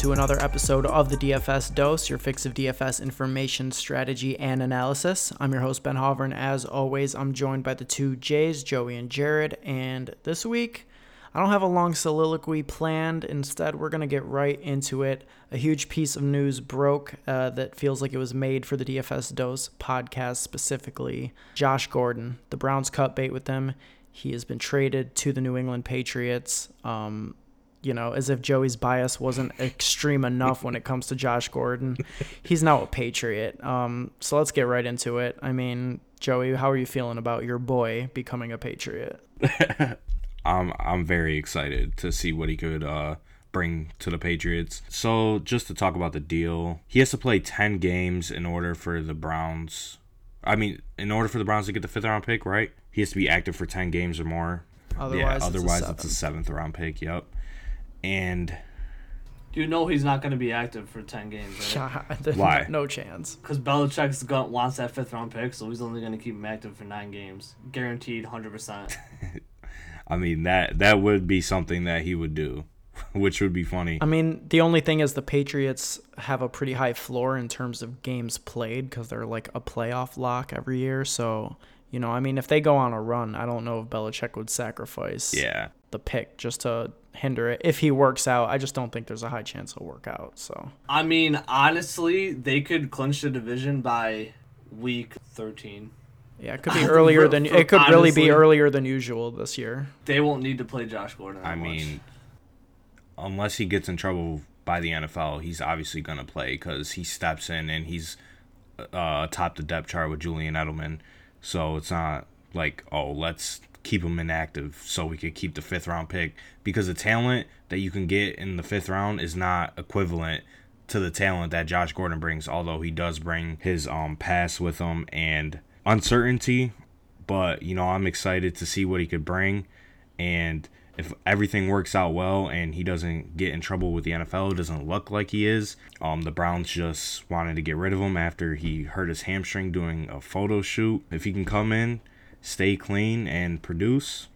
to another episode of the DFS Dose, your fix of DFS information, strategy, and analysis. I'm your host, Ben Hovern. As always, I'm joined by the two J's, Joey and Jared. And this week, I don't have a long soliloquy planned. Instead, we're going to get right into it. A huge piece of news broke uh, that feels like it was made for the DFS Dose podcast specifically. Josh Gordon, the Browns cut bait with them. He has been traded to the New England Patriots. Um, you know, as if Joey's bias wasn't extreme enough when it comes to Josh Gordon. He's now a Patriot. Um, so let's get right into it. I mean, Joey, how are you feeling about your boy becoming a Patriot? I'm I'm very excited to see what he could uh, bring to the Patriots. So just to talk about the deal, he has to play ten games in order for the Browns. I mean, in order for the Browns to get the fifth round pick, right? He has to be active for ten games or more. Otherwise, yeah, otherwise it's it's a seventh round pick. Yep. And You know he's not going to be active for 10 games, right? Why? No chance. Because Belichick's got, wants that fifth round pick, so he's only going to keep him active for nine games. Guaranteed 100%. I mean that that would be something that he would do, which would be funny. I mean, the only thing is the Patriots have a pretty high floor in terms of games played because they're like a playoff lock every year. So, you know, I mean, if they go on a run, I don't know if Belichick would sacrifice Yeah. The pick just to hinder it. If he works out, I just don't think there's a high chance he'll work out. So, I mean, honestly, they could clinch the division by week 13. yeah, it could be earlier than For- it could really be earlier than usual this year. They won't need to play Josh Gordon. that I much. mean, unless he gets in trouble by the NFL, he's obviously going to play because he steps in and he's uh, top the depth chart with Julian Edelman. So it's not like, oh, let's keep him inactive so we could keep the fifth round pick because the talent that you can get in the fifth round is not equivalent to the talent that Josh Gordon brings, although he does bring his um pass with him and uncertainty. But you know, I'm excited to see what he could bring, and if everything works out well and he doesn't get in trouble with the NFL, doesn't look like he is. Um, the Browns just wanted to get rid of him after he hurt his hamstring doing a photo shoot. If he can come in, stay clean, and produce,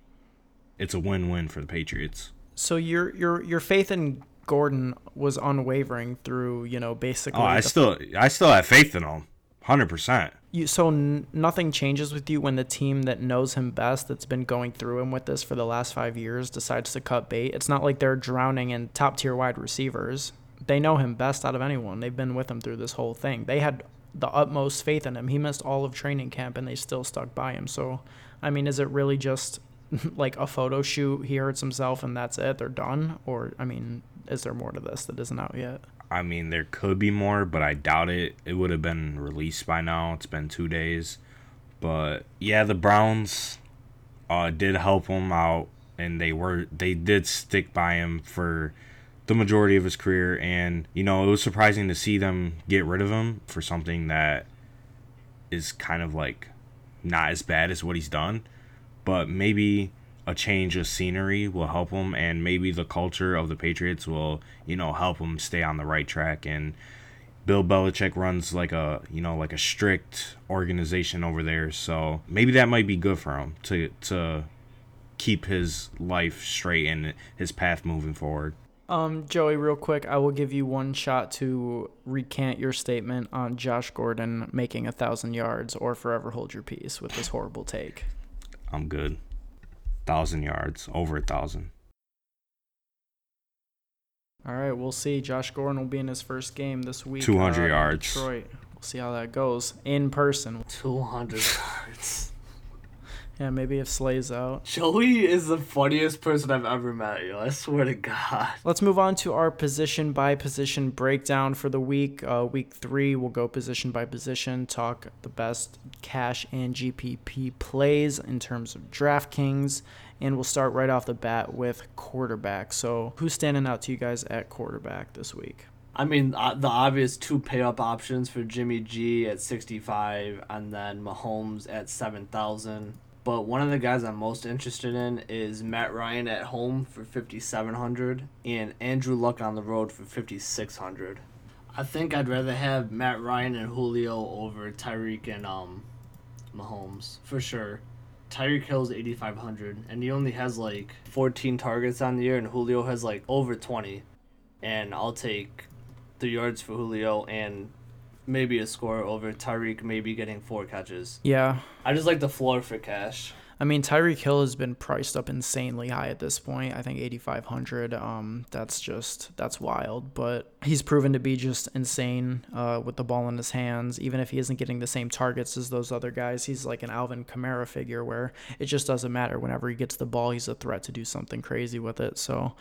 it's a win-win for the Patriots. So your your your faith in Gordon was unwavering through, you know, basically. Oh, I still, I still have faith in him, hundred percent. You, so n- nothing changes with you when the team that knows him best, that's been going through him with this for the last five years, decides to cut bait. It's not like they're drowning in top tier wide receivers. They know him best out of anyone. They've been with him through this whole thing. They had the utmost faith in him. He missed all of training camp, and they still stuck by him. So, I mean, is it really just like a photo shoot? He hurts himself, and that's it. They're done. Or, I mean, is there more to this that isn't out yet? I mean, there could be more, but I doubt it. It would have been released by now. It's been two days. But yeah, the Browns uh, did help him out, and they were they did stick by him for the majority of his career. And you know, it was surprising to see them get rid of him for something that is kind of like not as bad as what he's done. But maybe a change of scenery will help him, and maybe the culture of the Patriots will, you know, help him stay on the right track. And Bill Belichick runs like a, you know, like a strict organization over there, so maybe that might be good for him to to keep his life straight and his path moving forward. Um, Joey, real quick, I will give you one shot to recant your statement on Josh Gordon making a thousand yards or forever hold your peace with this horrible take. I'm good. Thousand yards, over a thousand. All right, we'll see. Josh Gordon will be in his first game this week. 200 in yards. Detroit. We'll see how that goes in person. 200 yards. Yeah, maybe if Slay's out. Joey is the funniest person I've ever met, yo. I swear to God. Let's move on to our position by position breakdown for the week. Uh, week three, we'll go position by position, talk the best cash and GPP plays in terms of DraftKings, and we'll start right off the bat with quarterback. So, who's standing out to you guys at quarterback this week? I mean, uh, the obvious two pay up options for Jimmy G at 65 and then Mahomes at 7,000. But one of the guys I'm most interested in is Matt Ryan at home for 5,700 and Andrew Luck on the road for 5,600. I think I'd rather have Matt Ryan and Julio over Tyreek and um, Mahomes for sure. Tyreek Hill's 8,500 and he only has like 14 targets on the year and Julio has like over 20. and I'll take the yards for Julio and maybe a score over Tyreek maybe getting four catches. Yeah. I just like the floor for cash. I mean, Tyreek Hill has been priced up insanely high at this point. I think 8,500. Um, that's just that's wild. But he's proven to be just insane uh, with the ball in his hands. Even if he isn't getting the same targets as those other guys, he's like an Alvin Kamara figure where it just doesn't matter. Whenever he gets the ball, he's a threat to do something crazy with it. So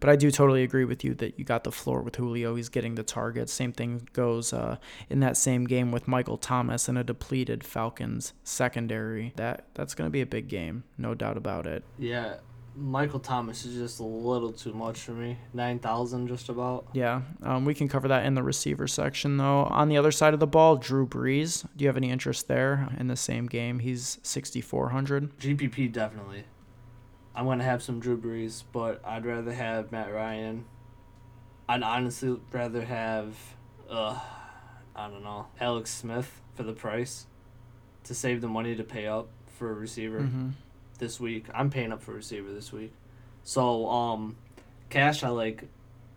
but I do totally agree with you that you got the floor with Julio. He's getting the targets. Same thing goes uh, in that same game with Michael Thomas and a depleted Falcons secondary. That that's going to be a big game, no doubt about it. Yeah, Michael Thomas is just a little too much for me. Nine thousand, just about. Yeah, um, we can cover that in the receiver section though. On the other side of the ball, Drew Brees. Do you have any interest there in the same game? He's sixty four hundred. GPP definitely. I'm gonna have some Drew Brees, but I'd rather have Matt Ryan. I'd honestly rather have, uh, I don't know, Alex Smith for the price, to save the money to pay up for a receiver Mm-hmm. this week. I'm paying up for a receiver this week, so um, cash I like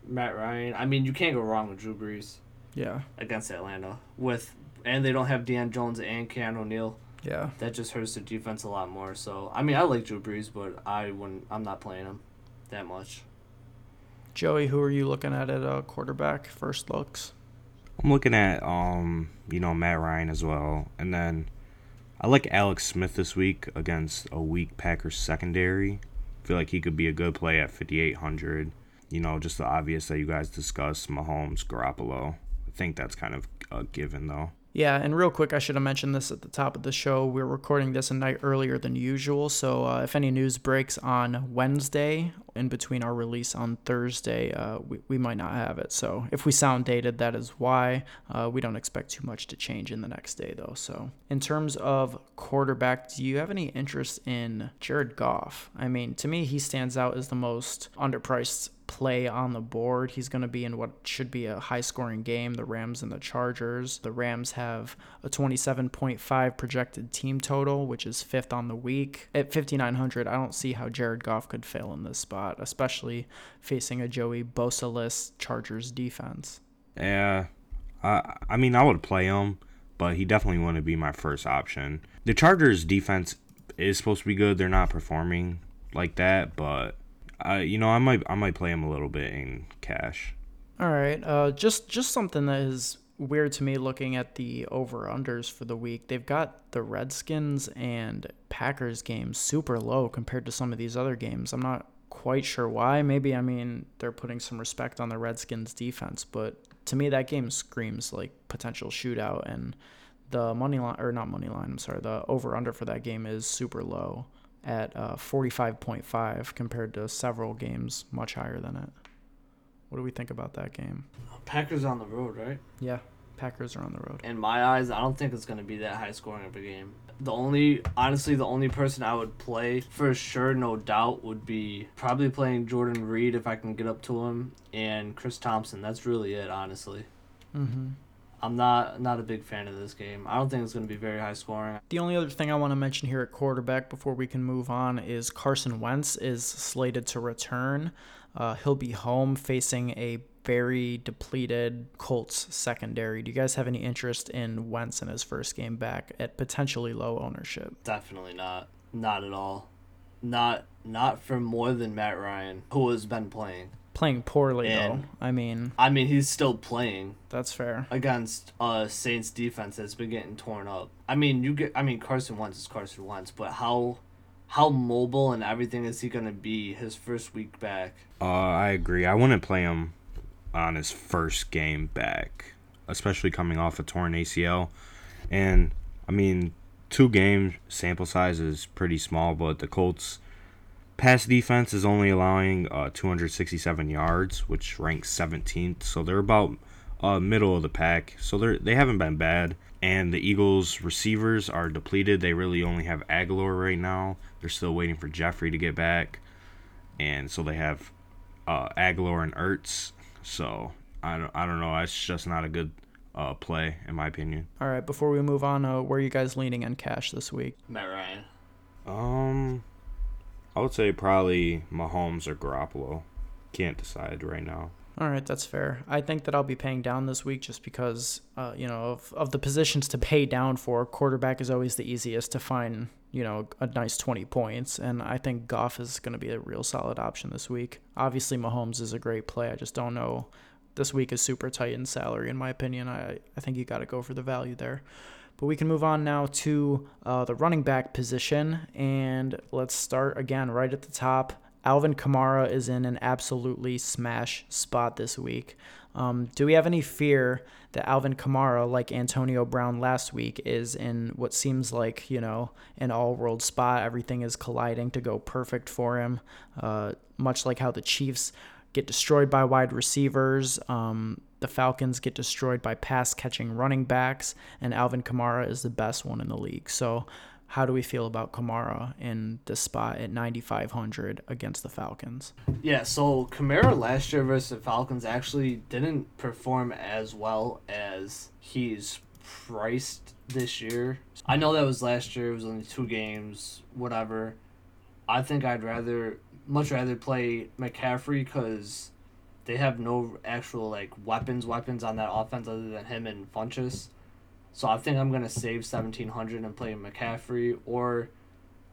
Matt Ryan. I mean, you can't go wrong with Drew Brees Yeah, against Atlanta with, and they don't have Deion Jones and Keanu O'Neal yeah. that just hurts the defense a lot more. So I mean, I like Drew Brees, but I wouldn't. I'm not playing him that much. Joey, who are you looking at at uh, quarterback? First looks. I'm looking at um, you know, Matt Ryan as well, and then I like Alex Smith this week against a weak Packers secondary. feel like he could be a good play at 5800. You know, just the obvious that you guys discussed, Mahomes, Garoppolo. I think that's kind of a given though. Yeah, and real quick, I should have mentioned this at the top of the show. We're recording this a night earlier than usual, so uh, if any news breaks on Wednesday, in between our release on Thursday, uh, we, we might not have it. So if we sound dated, that is why. Uh, we don't expect too much to change in the next day, though. So in terms of quarterback, do you have any interest in Jared Goff? I mean, to me, he stands out as the most underpriced play on the board. He's going to be in what should be a high scoring game the Rams and the Chargers. The Rams have a 27.5 projected team total, which is fifth on the week. At 5,900, I don't see how Jared Goff could fail in this spot, especially facing a Joey Bosa-less Chargers defense. Yeah, I mean I would play him, but he definitely wouldn't be my first option. The Chargers defense is supposed to be good. They're not performing like that, but uh, you know I might I might play him a little bit in cash. All right, uh, just just something that is weird to me looking at the over unders for the week. They've got the Redskins and Packers games super low compared to some of these other games. I'm not quite sure why. Maybe I mean they're putting some respect on the Redskins defense, but to me that game screams like potential shootout and the money line or not money line, I'm sorry, the over under for that game is super low at uh, 45.5 compared to several games much higher than it. What do we think about that game? Packers on the road, right? Yeah, Packers are on the road. In my eyes, I don't think it's gonna be that high scoring of a game. The only, honestly, the only person I would play for sure, no doubt, would be probably playing Jordan Reed if I can get up to him, and Chris Thompson. That's really it, honestly. Mm-hmm. I'm not not a big fan of this game. I don't think it's gonna be very high scoring. The only other thing I want to mention here at quarterback before we can move on is Carson Wentz is slated to return. Uh, he'll be home facing a very depleted Colts secondary. Do you guys have any interest in Wentz in his first game back at potentially low ownership? Definitely not. Not at all. Not not for more than Matt Ryan, who has been playing. Playing poorly And- though. I mean, I mean, he's still playing that's fair. against a Saints defense that's been getting torn up. I mean, you get. I mean, Carson Wentz is Carson Wentz, but how how mobile and everything is he gonna be his first week back? Uh, I agree. I wouldn't play him on his first game back, especially coming off a torn ACL. And I mean, two game sample size is pretty small, but the Colts pass defense is only allowing uh, 267 yards, which ranks 17th. So they're about uh, middle of the pack. So they're they haven't been bad. And the Eagles receivers are depleted. They really only have Agholor right now. They're still waiting for Jeffery to get back, and so they have uh, Agholor and Ertz. So I don't, I don't know. It's just not a good uh, play in my opinion. All right, before we move on, uh, where are you guys leaning on cash this week? Matt Ryan. Um, I would say probably Mahomes or Garoppolo. can't decide right now. All right, that's fair. I think that I'll be paying down this week just because, uh, you know, of, of the positions to pay down for, quarterback is always the easiest to find, you know, a nice 20 points. And I think Goff is going to be a real solid option this week. Obviously, Mahomes is a great play. I just don't know. This week is super tight in salary, in my opinion. I, I think you got to go for the value there. But we can move on now to uh, the running back position. And let's start again right at the top. Alvin Kamara is in an absolutely smash spot this week. Um, do we have any fear that Alvin Kamara, like Antonio Brown last week, is in what seems like, you know, an all world spot? Everything is colliding to go perfect for him, uh, much like how the Chiefs get destroyed by wide receivers. Um, the Falcons get destroyed by pass catching running backs, and Alvin Kamara is the best one in the league. So, how do we feel about Kamara in this spot at 9,500 against the Falcons? Yeah, so Kamara last year versus the Falcons actually didn't perform as well as he's priced this year. I know that was last year, it was only two games, whatever. I think I'd rather, much rather play McCaffrey because they have no actual like weapons, weapons on that offense other than him and Funchess. So I think I'm gonna save seventeen hundred and play McCaffrey or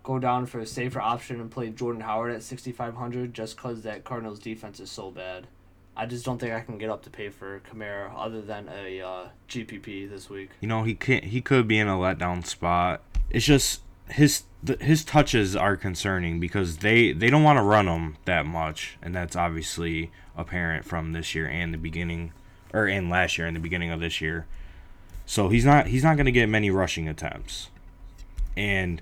go down for a safer option and play Jordan Howard at sixty five hundred just because that Cardinals defense is so bad. I just don't think I can get up to pay for Kamara other than a uh, GPP this week. You know, he can't. He could be in a letdown spot. It's just his his touches are concerning because they they don't want to run him that much, and that's obviously apparent from this year and the beginning, or in last year and the beginning of this year. So he's not he's not going to get many rushing attempts. And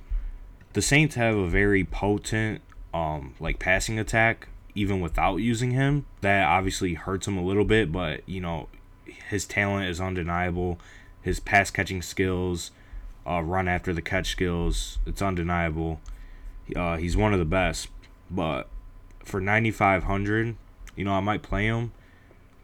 the Saints have a very potent um like passing attack even without using him. That obviously hurts him a little bit, but you know, his talent is undeniable. His pass catching skills, uh, run after the catch skills, it's undeniable. Uh, he's one of the best, but for 9500, you know, I might play him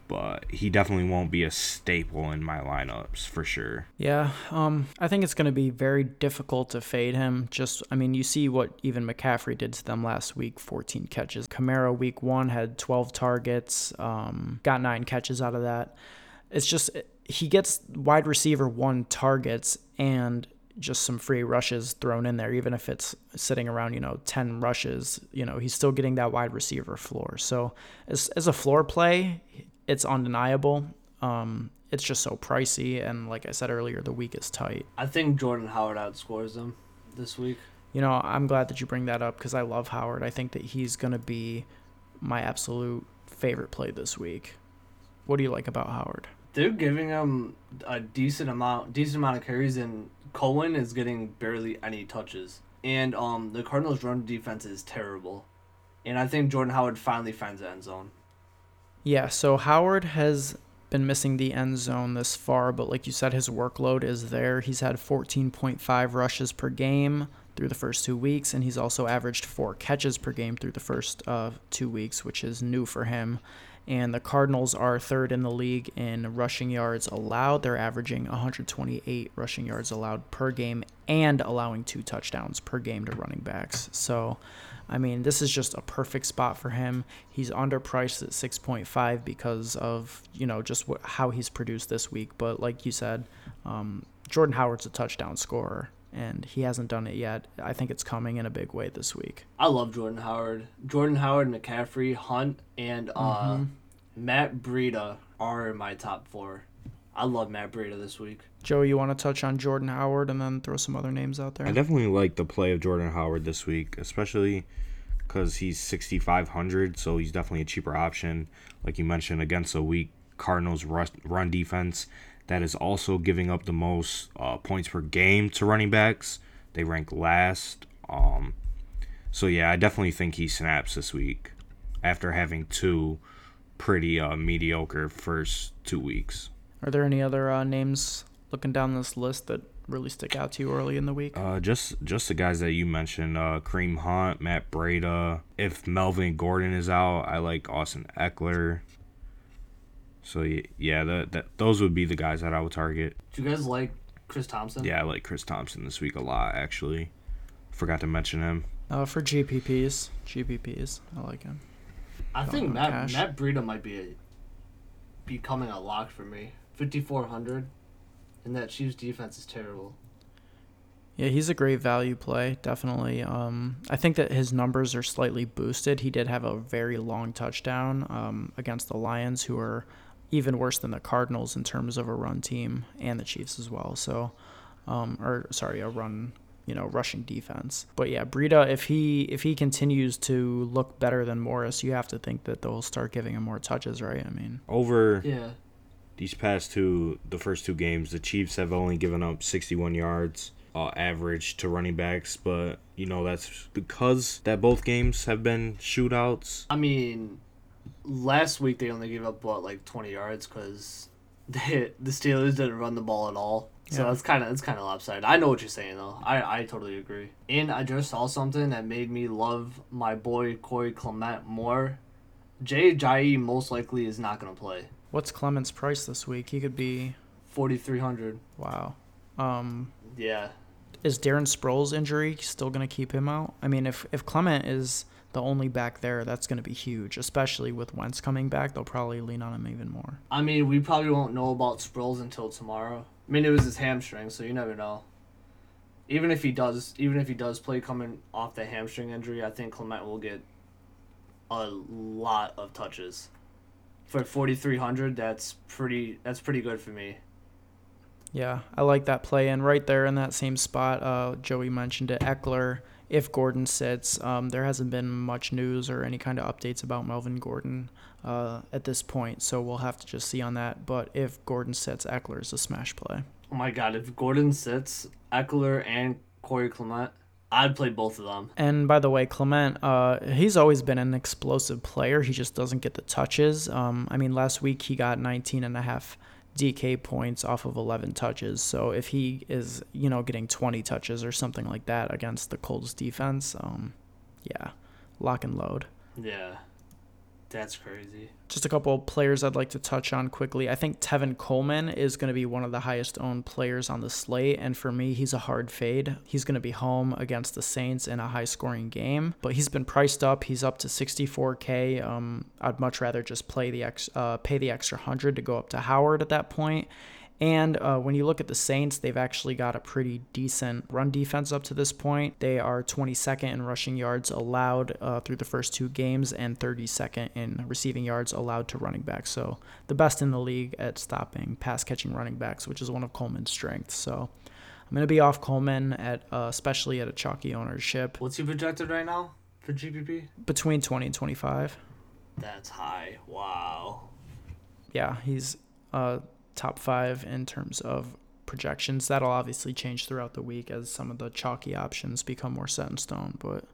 but he definitely won't be a staple in my lineups for sure. Yeah, um, I think it's going to be very difficult to fade him. Just, I mean, you see what even McCaffrey did to them last week 14 catches. Kamara week one, had 12 targets, um, got nine catches out of that. It's just, he gets wide receiver one targets and just some free rushes thrown in there, even if it's sitting around, you know, 10 rushes, you know, he's still getting that wide receiver floor. So as, as a floor play, it's undeniable. Um, it's just so pricey, and like I said earlier, the week is tight. I think Jordan Howard outscores them this week. You know, I'm glad that you bring that up because I love Howard. I think that he's going to be my absolute favorite play this week. What do you like about Howard? They're giving him a decent amount, decent amount of carries, and Cohen is getting barely any touches. And um, the Cardinals' run defense is terrible, and I think Jordan Howard finally finds the end zone. Yeah, so Howard has been missing the end zone this far, but like you said, his workload is there. He's had 14.5 rushes per game through the first two weeks, and he's also averaged four catches per game through the first uh, two weeks, which is new for him. And the Cardinals are third in the league in rushing yards allowed. They're averaging 128 rushing yards allowed per game and allowing two touchdowns per game to running backs. So I mean, this is just a perfect spot for him. He's underpriced at 6.5 because of, you know, just wh- how he's produced this week. But like you said, um, Jordan Howard's a touchdown scorer, and he hasn't done it yet. I think it's coming in a big way this week. I love Jordan Howard. Jordan Howard, McCaffrey, Hunt, and uh, mm-hmm. Matt Breida are my top four. I love Matt Breida this week. Joe, you want to touch on Jordan Howard and then throw some other names out there? I definitely like the play of Jordan Howard this week, especially because he's 6,500, so he's definitely a cheaper option. Like you mentioned, against a weak Cardinals run defense that is also giving up the most uh, points per game to running backs. They rank last. Um, so yeah, I definitely think he snaps this week after having two pretty uh, mediocre first two weeks. Are there any other uh, names looking down this list that really stick out to you early in the week? Uh, just just the guys that you mentioned, uh, Kareem Hunt, Matt Breida. If Melvin Gordon is out, I like Austin Ekeler. So yeah, that, that those would be the guys that I would target. Do you guys like Chris Thompson? Yeah, I like Chris Thompson this week a lot. Actually, forgot to mention him. Uh, for GPPs, GPPs, I like him. I think Matt cash. Matt Breida might be a, becoming a lock for me. Fifty four hundred, and that Chiefs defense is terrible. Yeah, he's a great value play, definitely. Um, I think that his numbers are slightly boosted. He did have a very long touchdown um, against the Lions, who are even worse than the Cardinals in terms of a run team, and the Chiefs as well. So, um, or sorry, a run, you know, rushing defense. But yeah, Breida, if he if he continues to look better than Morris, you have to think that they'll start giving him more touches, right? I mean, Over Yeah. these past two, the first two games, the Chiefs have only given up 61 yards uh, average to running backs, but you know that's because that both games have been shootouts. I mean, last week they only gave up what like twenty yards because the the Steelers didn't run the ball at all. So Yeah. that's kind of that's kind of lopsided. I know what you're saying though. I I totally agree. And I just saw something that made me love my boy Corey Clement more. Jay Ajayi most likely is not gonna play. what's Clement's price this week? He could be Forty three hundred. wow. Um, Yeah. is Darren Sproles' injury still going to keep him out? I mean, if if Clement is the only back there, that's going to be huge, especially with Wentz coming back. They'll probably lean on him even more. I mean, we probably won't know about Sproles until tomorrow. I mean, it was his hamstring, so you never know. Even if he does, even if he does play coming off the hamstring injury, I think Clement will get a lot of touches. For forty three hundred, that's pretty. That's pretty good for me. Yeah, I like that play. And right there in that same spot, uh, Joey mentioned it. Ekeler, if Gordon sits, um, there hasn't been much news or any kind of updates about Melvin Gordon uh, at this point, so we'll have to just see on that. But if Gordon sits, Ekeler is a smash play. Oh my God! If Gordon sits, Ekeler and Corey Clement, I'd play both of them. And by the way, Clement, uh, he's always been an explosive player. He just doesn't get the touches. Um, I mean, last week he got 19 and a half DK points off of 11 touches. So if he is, you know, getting 20 touches or something like that against the Colts defense, um, yeah, lock and load. Yeah, that's crazy. Just a couple players I'd like to touch on quickly. I think Tevin Coleman is going to be one of the highest owned players on the slate, and for me, he's a hard fade. He's going to be home against the Saints in a high scoring game, but he's been priced up. He's up to 64k. Um, I'd much rather just play the ex, uh, pay the extra hundred to go up to Howard at that point. And uh, when you look at the Saints, they've actually got a pretty decent run defense up to this point. They are 22nd in rushing yards allowed uh, through the first two games and 32nd in receiving yards allowed to running backs. So the best in the league at stopping pass catching running backs, which is one of Coleman's strengths. So I'm going to be off Coleman at uh, especially at a chalky ownership What's he projected right now for GPP? between 20 and 25. That's high. Wow. yeah, he's uh, top five in terms of projections. That'll obviously change throughout the week as some of the chalky options become more set in stone. But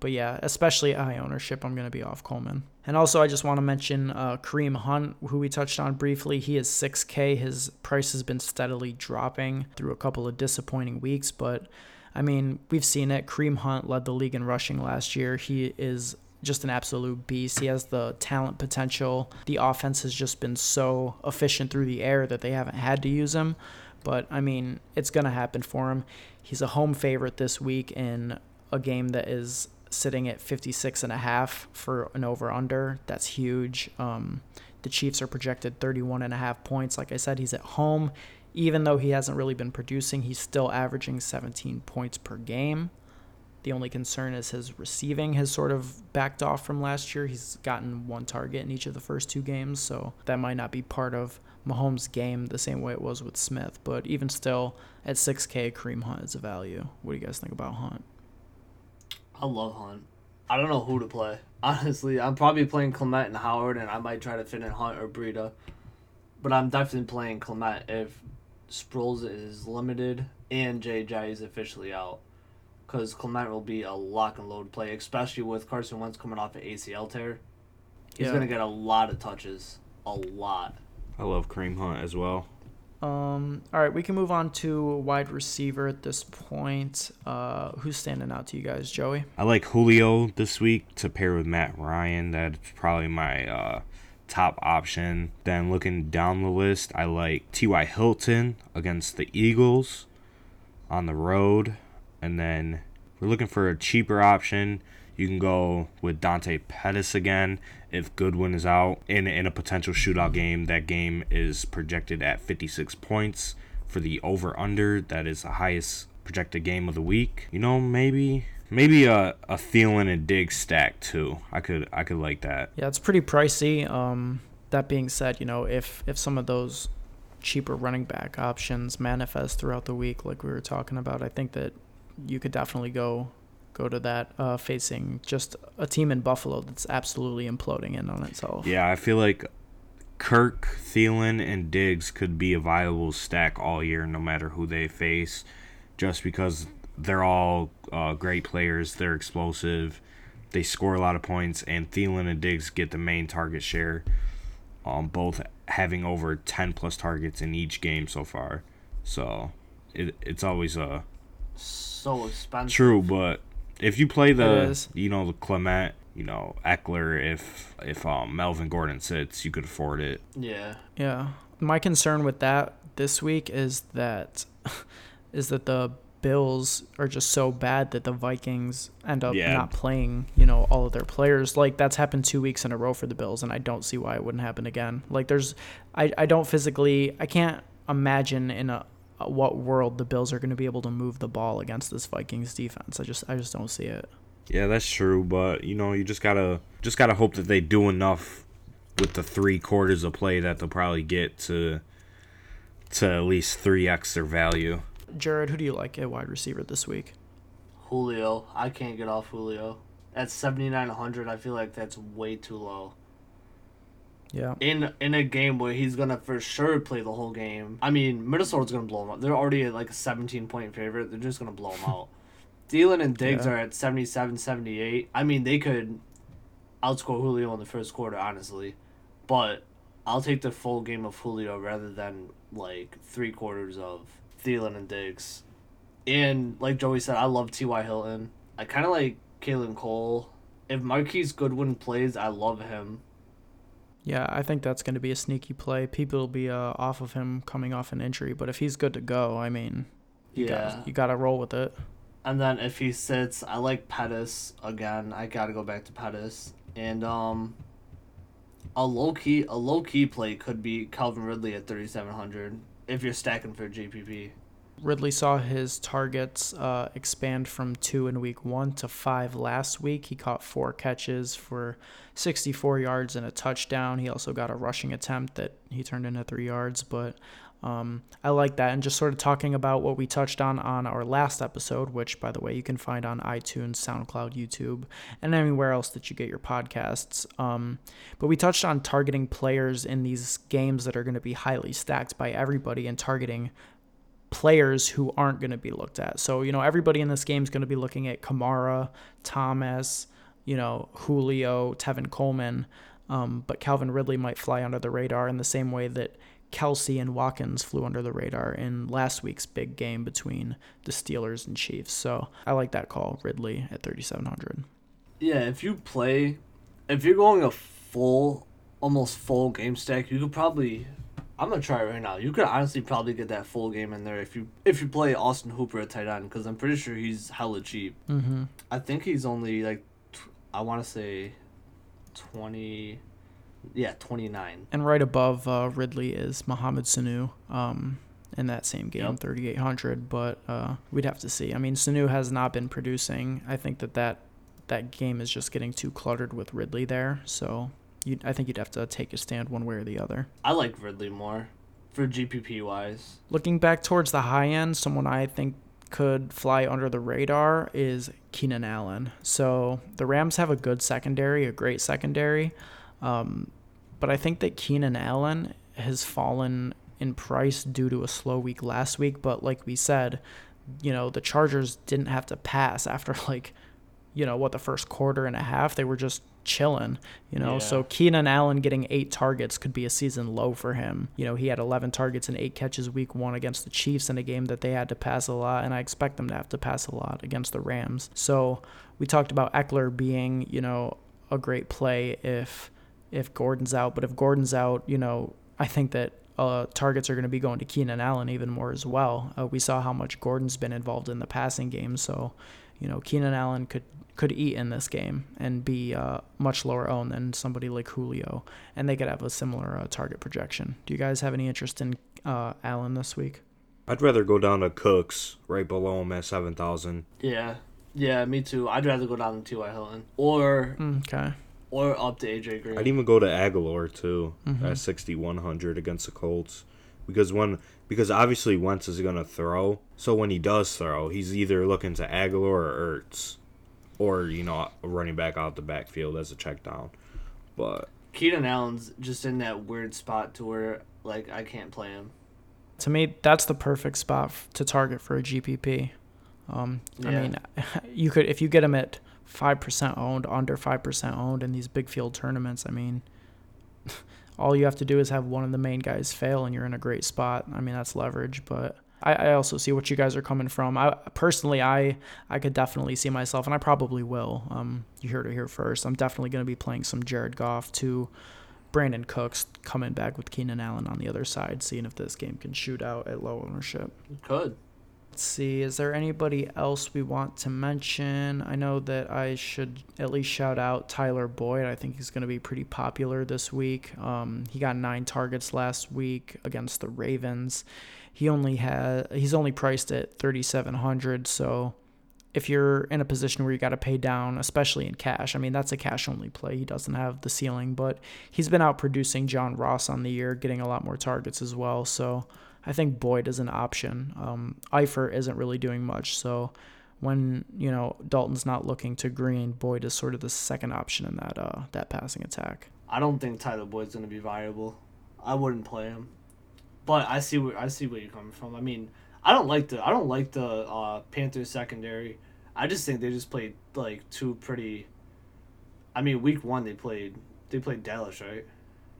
but yeah, especially high ownership, I'm going to be off Coleman. And also, I just want to mention uh, Kareem Hunt, who we touched on briefly. He is 6K. His price has been steadily dropping through a couple of disappointing weeks, but I mean, we've seen it. Kareem Hunt led the league in rushing last year. He is just an absolute beast. He has the talent potential. The offense has just been so efficient through the air that they haven't had to use him. But I mean, it's going to happen for him. He's a home favorite this week in a game that is sitting at 56 and a half for an over under. That's huge. Um, the Chiefs are projected 31 and a half points. Like I said, he's at home. Even though he hasn't really been producing, he's still averaging 17 points per game. The only concern is his receiving has sort of backed off from last year. He's gotten one target in each of the first two games, so that might not be part of Mahomes' game the same way it was with Smith. But even still, at 6K, Kareem Hunt is a value. What do you guys think about Hunt? I love Hunt. I don't know who to play. Honestly, I'm probably playing Clement and Howard, and I might try to fit in Hunt or Breida. But I'm definitely playing Clement if Sproles is limited and JJ is officially out. Because Clement will be a lock and load play, especially with Carson Wentz coming off an ACL tear. He's Yeah. going to get a lot of touches. A lot. I love Kareem Hunt as well. Um, all right, we can move on to wide receiver at this point. Uh, who's standing out to you guys, Joey? I like Julio this week to pair with Matt Ryan. That's probably my uh, top option. Then looking down the list, I like T.Y. Hilton against the Eagles on the road. And then we're looking for a cheaper option. You can go with Dante Pettis again If Goodwin is out in in a potential shootout game, that game is projected at 56 points for the over under. That is the highest projected game of the week. You know, maybe maybe a a Thielen and Diggs stack too. I could I could like that. Yeah, it's pretty pricey. Um, that being said, you know, if if some of those cheaper running back options manifest throughout the week, like we were talking about, I think that you could definitely go go to that uh, facing just a team in Buffalo that's absolutely imploding in on itself. Yeah, I feel like Kirk, Thielen, and Diggs could be a viable stack all year, no matter who they face, just because they're all uh, great players. They're explosive. They score a lot of points, and Thielen and Diggs get the main target share, um, both having over 10 plus targets in each game so far. So it, it's always a. So expensive. True, but if you play the, you know, the Clement, you know, Ekeler, if if um, Melvin Gordon sits, you could afford it. Yeah. Yeah. My concern with that this week is that is that the Bills are just so bad that the Vikings end up Yeah. not playing, you know, all of their players. Like that's happened 2 weeks in a row for the Bills and I don't see why it wouldn't happen again. Like there's I I don't physically I can't imagine in a Uh, what world the Bills are going to be able to move the ball against this Vikings defense. I just I just don't see it. Yeah, that's true, but you know, you just gotta just gotta hope that they do enough with the three quarters of play that they'll probably get to to at least three x their value. Jared, who do you like at wide receiver this week? Julio. I can't get off Julio. At 7900, I feel like that's way too low. Yeah. In in a game where he's gonna for sure play the whole game. I mean, Minnesota's gonna blow him out. They're already at like a 17 point favorite. They're just gonna blow him out. Thielen and Diggs Yeah. are at 77, 78. I mean, they could outscore Julio in the first quarter, honestly. But I'll take the full game of Julio rather than like three quarters of Thielen and Diggs. And like Joey said, I love T.Y. Hilton. I kind of like Keelan Cole. If Marquise Goodwin plays, I love him. Yeah, I think that's going to be a sneaky play. People will be uh, off of him coming off an injury, but if he's good to go, I mean, you Yeah. got you got to roll with it. And then if he sits, I like Pettis again. I gotta go back to Pettis. And um a low key a low key play could be Calvin Ridley at thirty seven hundred if you're stacking for GPP. Ridley saw his targets uh, expand from two in week one to five last week. He caught four catches for 64 yards and a touchdown. He also got a rushing attempt that he turned into three yards, but um, I like that. And just sort of talking about what we touched on on our last episode, which, by the way, you can find on iTunes, SoundCloud, YouTube, and anywhere else that you get your podcasts. Um, but we touched on targeting players in these games that are going to be highly stacked by everybody and targeting players who aren't going to be looked at. So, you know, everybody in this game is going to be looking at Kamara, Thomas, you know, Julio, Tevin Coleman. Um, but Calvin Ridley might fly under the radar in the same way that Kelce and Watkins flew under the radar in last week's big game between the Steelers and Chiefs. So I like that call, Ridley at 3,700. Yeah, if you play if you're going a full almost full game stack, you could probably I'm gonna try it right now. You could honestly probably get that full game in there if you if you play Austin Hooper at tight end because I'm pretty sure he's hella cheap. Mm-hmm. I think he's only like, tw- I want to say, twenty, yeah, twenty nine. And right above uh, Ridley is Mohamed Sanu um, in that same game, Yep. 3,800. But uh, we'd have to see. I mean, Sanu has not been producing. I think that that, that game is just getting too cluttered with Ridley there. So I think you'd have to take a stand one way or the other. I like Ridley more, for GPP wise. Looking back towards the high end, someone I think could fly under the radar is Keenan Allen. So the Rams have a good secondary, a great secondary, um, but I think that Keenan Allen has fallen in price due to a slow week last week. But like we said, you know the Chargers didn't have to pass after like, you know what the first quarter and a half they were just chilling, you know. Yeah. So Keenan Allen getting eight targets could be a season low for him. You know, he had 11 targets and eight catches week one against the Chiefs in a game that they had to pass a lot, and I expect them to have to pass a lot against the Rams. So we talked about Ekeler being, you know, a great play if if Gordon's out, but if Gordon's out, you know, I think that uh, targets are going to be going to Keenan Allen even more as well. Uh, we saw how much Gordon's been involved in the passing game, so you know Keenan Allen could could eat in this game and be uh, much lower owned than somebody like Julio, and they could have a similar uh, target projection. Do you guys have any interest in uh, Allen this week? I'd rather go down to Cooks right below him at seven thousand. Yeah, yeah, me too. I'd rather go down to T.Y. Hilton or Okay. or up to AJ Green. I'd even go to Agholor too Mm-hmm. at sixty one hundred against the Colts, because when because obviously Wentz is gonna throw, so when he does throw, he's either looking to Agholor or Ertz, or you know a running back out the backfield as a check down, but Keenan Allen's just in that weird spot to where like I can't play him. To me, that's the perfect spot f- to target for a GPP. Um, I mean, you could if you get him at five percent owned, under five percent owned in these big field tournaments. I mean, all you have to do is have one of the main guys fail, and you're in a great spot. I mean, that's leverage, but. I, I also see what you guys are coming from. I personally, I I could definitely see myself, and I probably will. Um, you heard it here first. I'm definitely going to be playing some Jared Goff to Brandin Cooks coming back with Keenan Allen on the other side, seeing if this game can shoot out at low ownership. Could. Let's see, is there anybody else we want to mention? I know that I should at least shout out Tyler Boyd. I think he's going to be pretty popular this week. Um, he got nine targets last week against the Ravens. He only had he's only priced at 3700 so if you're in a position where you got to pay down, especially in cash, I mean, that's a cash only play. He doesn't have the ceiling, but he's been out producing John Ross on the year, getting a lot more targets as well. So I think Boyd is an option. Um, Eifert isn't really doing much. So when, you know, Dalton's not looking to Green, Boyd is sort of the second option in that, uh, that passing attack. I don't think Tyler Boyd's gonna be viable. I wouldn't play him. But I see where I see where you're coming from. I mean, I don't like the I don't like the uh, Panthers secondary. I just think they just played like two pretty. I mean, week one they played they played Dallas, right?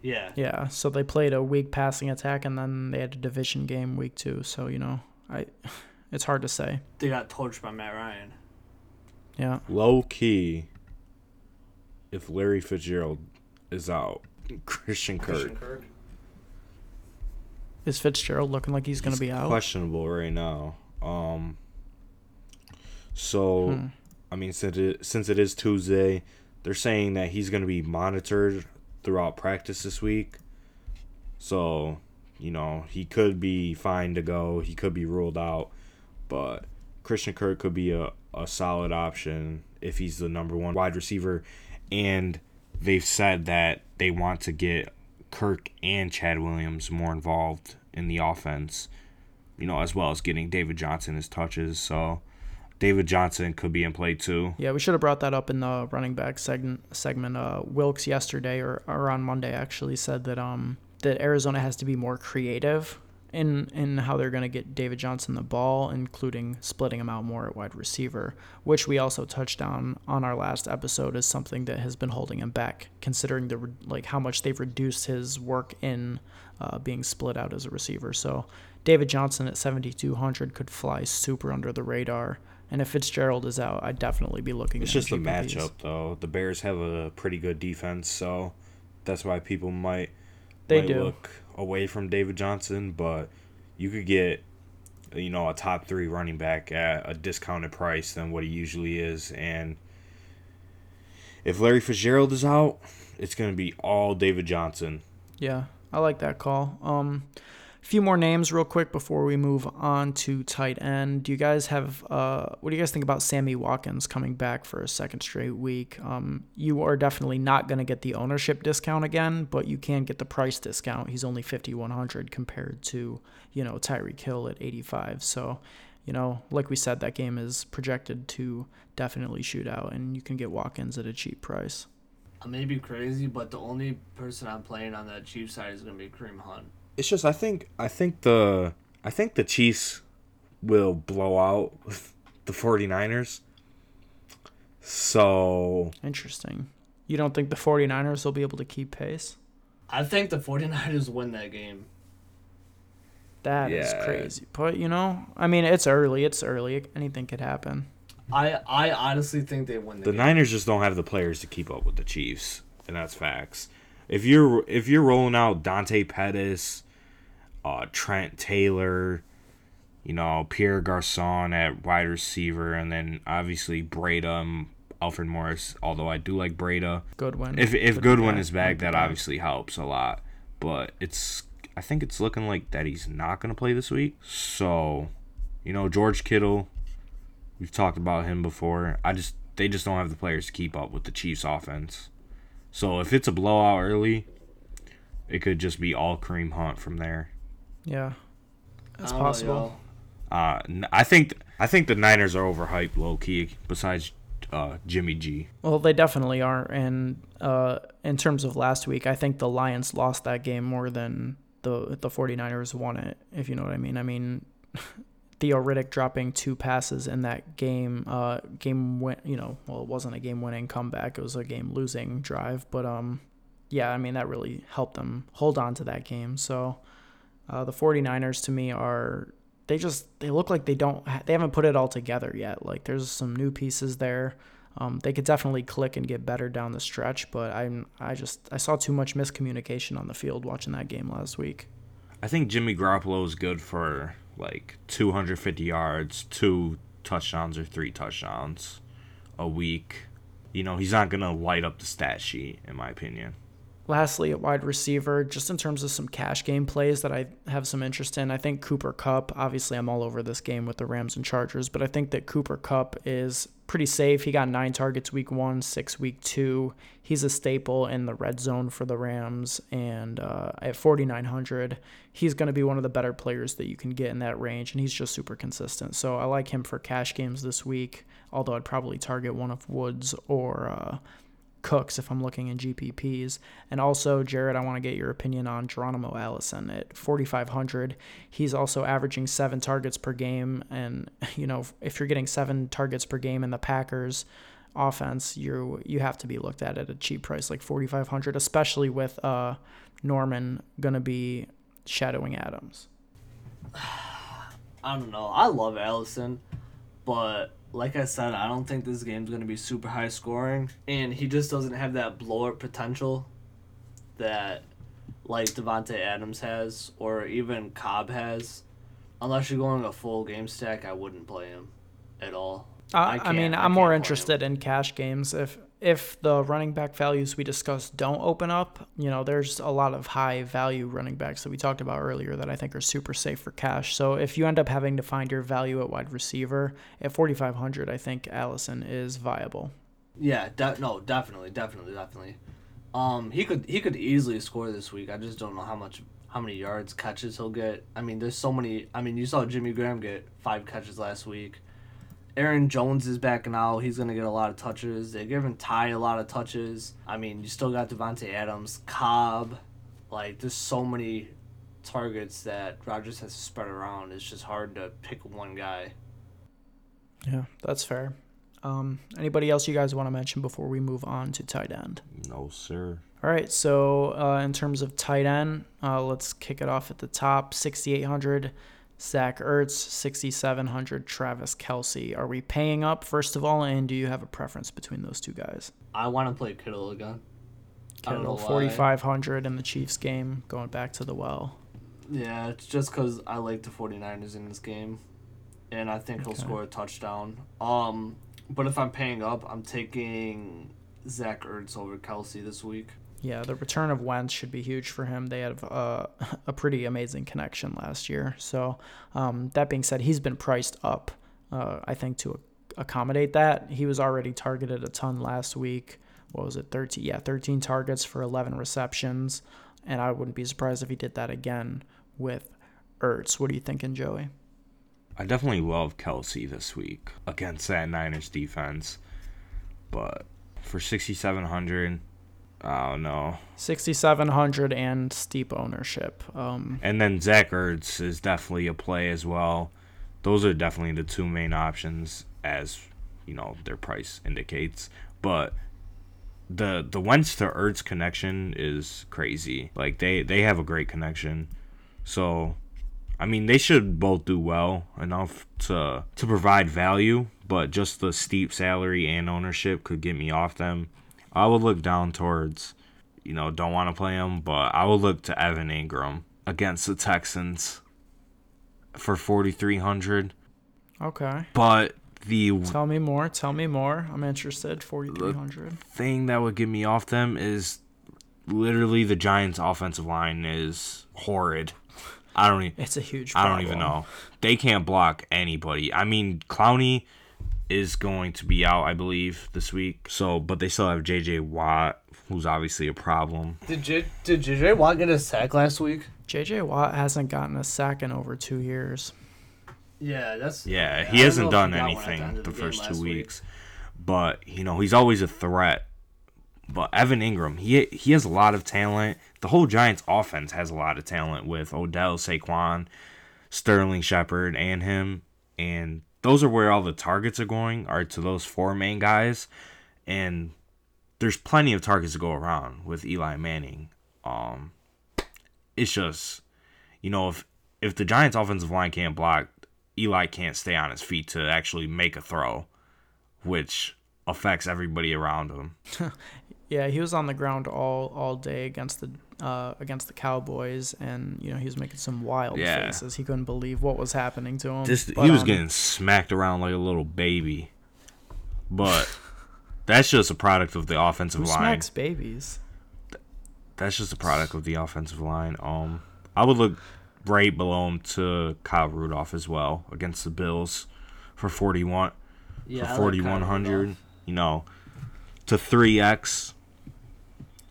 Yeah. Yeah. So they played a weak passing attack and then they had a division game week two. So, you know, I, it's hard to say. They got torched by Matt Ryan. Yeah. low key, if Larry Fitzgerald is out, Christian Kirk Christian Kirk. Is Fitzgerald looking like he's going to be out? questionable right now. Um. So, Hmm. I mean, since it since it is Tuesday, they're saying that he's going to be monitored throughout practice this week. So, you know, he could be fine to go. He could be ruled out, but Christian Kirk could be a, a solid option if he's the number one wide receiver. And they've said that they want to get Kirk and Chad Williams more involved in the offense, you know, as well as getting David Johnson his touches. So David Johnson could be in play too. Yeah, we should have brought that up in the running back segment. Segment. Uh, Wilks yesterday or, or on Monday actually said that um that Arizona has to be more creative in in how they're going to get David Johnson the ball, including splitting him out more at wide receiver, which we also touched on on our last episode as something that has been holding him back, considering the like how much they've reduced his work in uh, being split out as a receiver. So David Johnson at 7,200 could fly super under the radar. And if Fitzgerald is out, I'd definitely be looking. It's at just the matchup, though. The Bears have a pretty good defense, so that's why people might They might do. look away from David Johnson. But you could get, you know, a top three running back at a discounted price than what he usually is, and if Larry Fitzgerald is out, it's gonna be all David Johnson. Yeah, I like that call. Um, a few more names real quick before we move on to tight end. Do you guys have uh, what do you guys think about Sammy Watkins coming back for a second straight week? Um, you are definitely not going to get the ownership discount again, but you can get the price discount. He's only fifty one hundred compared to you know Tyreek Hill at eighty five. So. You know, like we said, that game is projected to definitely shoot out, and you can get Watkins at a cheap price. I may be crazy, but the only person I'm playing on that Chiefs side is gonna be Kareem Hunt. It's just I think I think the I think the Chiefs will blow out the 49ers. So Interesting. You don't think the 49ers will be able to keep pace? I think the 49ers win that game. That is Yeah. crazy. But, you know, I mean, it's early. It's early. Anything could happen. I I honestly think they win the, the game. Niners just don't have the players to keep up with the Chiefs, and that's facts. If you're if you're rolling out Dante Pettis, uh, Trent Taylor, you know Pierre Garcon at wide receiver, and then obviously Breida Alfred Morris. Although I do like Breida. Goodwin. If if Goodwin is back, that obviously helps a lot. But it's I think it's looking like that he's not gonna play this week. So, you know, George Kittle, we've talked about him before. I just they just don't have the players to keep up with the Chiefs offense. So if it's a blowout early, it could just be all Kareem Hunt from there. Yeah, that's I know, possible. Uh, n- I think I think the Niners are overhyped low key. Besides uh, Jimmy G. Well, they definitely are. And uh, in terms of last week, I think the Lions lost that game more than the the 49ers won it, if you know what I mean. I mean, Theo Riddick dropping two passes in that game, uh, game win, you know, well, it wasn't a game winning comeback, it was a game losing drive, but um, yeah, I mean, that really helped them hold on to that game. So uh, the 49ers to me are they just they look like they don't they haven't put it all together yet. Like there's some new pieces there. Um, they could definitely click and get better down the stretch, but I'm I just I saw too much miscommunication on the field watching that game last week. I think Jimmy Garoppolo is good for like 250 yards, two touchdowns or three touchdowns a week. You know, he's not gonna light up the stat sheet, in my opinion. Lastly, at wide receiver, just in terms of some cash game plays that I have some interest in, I think Cooper Kupp. Obviously, I'm all over this game with the Rams and Chargers, but I think that Cooper Kupp is pretty safe. He got nine targets week one, six week two. He's a staple in the red zone for the Rams, and uh, at 4,900, he's going to be one of the better players that you can get in that range, and he's just super consistent. So I like him for cash games this week, although I'd probably target one of Woods or. Uh, Cooks if I'm looking in GPPs. And also, Jared, I want to get your opinion on Geronimo Allison at 4,500. He's also averaging seven targets per game. And, you know, if you're getting seven targets per game in the Packers offense, you you have to be looked at at a cheap price like 4,500, especially with uh, Norman going to be shadowing Adams. I don't know. I love Allison, but like I said, I don't think this game's gonna be super high scoring, and he just doesn't have that blowout potential that like Davante Adams has, or even Cobb has. Unless you're going a full game stack, I wouldn't play him at all. Uh, I, can't- mean, I I'm more can't him. interested in cash games. If if the running back values we discussed don't open up, you know, there's a lot of high value running backs that we talked about earlier that I think are super safe for cash. So if you end up having to find your value at wide receiver at 4,500, I think Allison is viable. Yeah, de- no, definitely, definitely, definitely. Um, he could he could easily score this week. I just don't know how much how many yards catches he'll get. I mean, there's so many. I mean, you saw Jimmy Graham get five catches last week. Aaron Jones is back now. He's gonna get a lot of touches. They're giving Ty a lot of touches. I mean, you still got Davante Adams, Cobb. Like, there's so many targets that Rodgers has to spread around. It's just hard to pick one guy. Yeah, that's fair. Um, anybody else you guys want to mention before we move on to tight end? No, sir. All right, so uh, in terms of tight end, uh, let's kick it off at the top. 6,800, Zach Ertz. 6,700, Travis Kelce. Are we paying up, first of all, and do you have a preference between those two guys? I want to play Kittle again. Kittle, 4,500 in the Chiefs game, going back to the well. Yeah, it's just because I like the 49ers in this game. And I think he'll score a touchdown. Um, But if I'm paying up, I'm taking Zach Ertz over Kelsey this week. Yeah, the return of Wentz should be huge for him. They have uh, a pretty amazing connection last year. So, um, that being said, he's been priced up, uh, I think, to accommodate that. He was already targeted a ton last week. What was it? 13? Yeah, 13 targets for 11 receptions. And I wouldn't be surprised if he did that again with Ertz. What are you thinking, Joey? I definitely love Kelce this week against that Niners defense. But for 6,700, I don't know. 6,700 and steep ownership. Um, And then Zach Ertz is definitely a play as well. Those are definitely the two main options, as you know their price indicates. But the the Wentz to Ertz connection is crazy. Like they they have a great connection. So, I mean, they should both do well enough to to provide value. But just the steep salary and ownership could get me off them. I would look down towards, you know, don't want to play him, but I would look to Evan Engram against the Texans for 4300 okay. but The Tell me more. Tell me more. I'm interested. 4,300. thing that would get me off them is literally the Giants' offensive line is horrid. I don't even. It's a huge I don't even know. They can't block anybody. I mean, Clowney is going to be out, I believe, this week. So, but they still have J.J. Watt, who's obviously a problem. Did J- did JJ Watt get a sack last week? JJ Watt hasn't gotten a sack in over two years. Yeah, that's Yeah, he don't hasn't done he got one at the anything the, the first last two week. weeks. But you know, he's always a threat. But Evan Engram, he he has a lot of talent. The whole Giants offense has a lot of talent with Odell, Saquon, Sterling Shepard, and him. And those are where all the targets are going, are to those four main guys. And there's plenty of targets to go around with Eli Manning. Um it's just you know, if if the Giants offensive line can't block, Eli can't stay on his feet to actually make a throw, which affects everybody around him. Yeah, he was on the ground all all day against the uh, against the Cowboys, and you know he was making some wild Yeah. faces. He couldn't believe what was happening to him. This But, he was um, getting smacked around like a little baby. But that's just a product of the offensive who line. smacks babies. That's just a product of the offensive line. Um I would look right below him to Kyle Rudolph as well against the Bills for 41 Yeah, I for like forty Kyle one hundred. Rudolph. You know, to three x.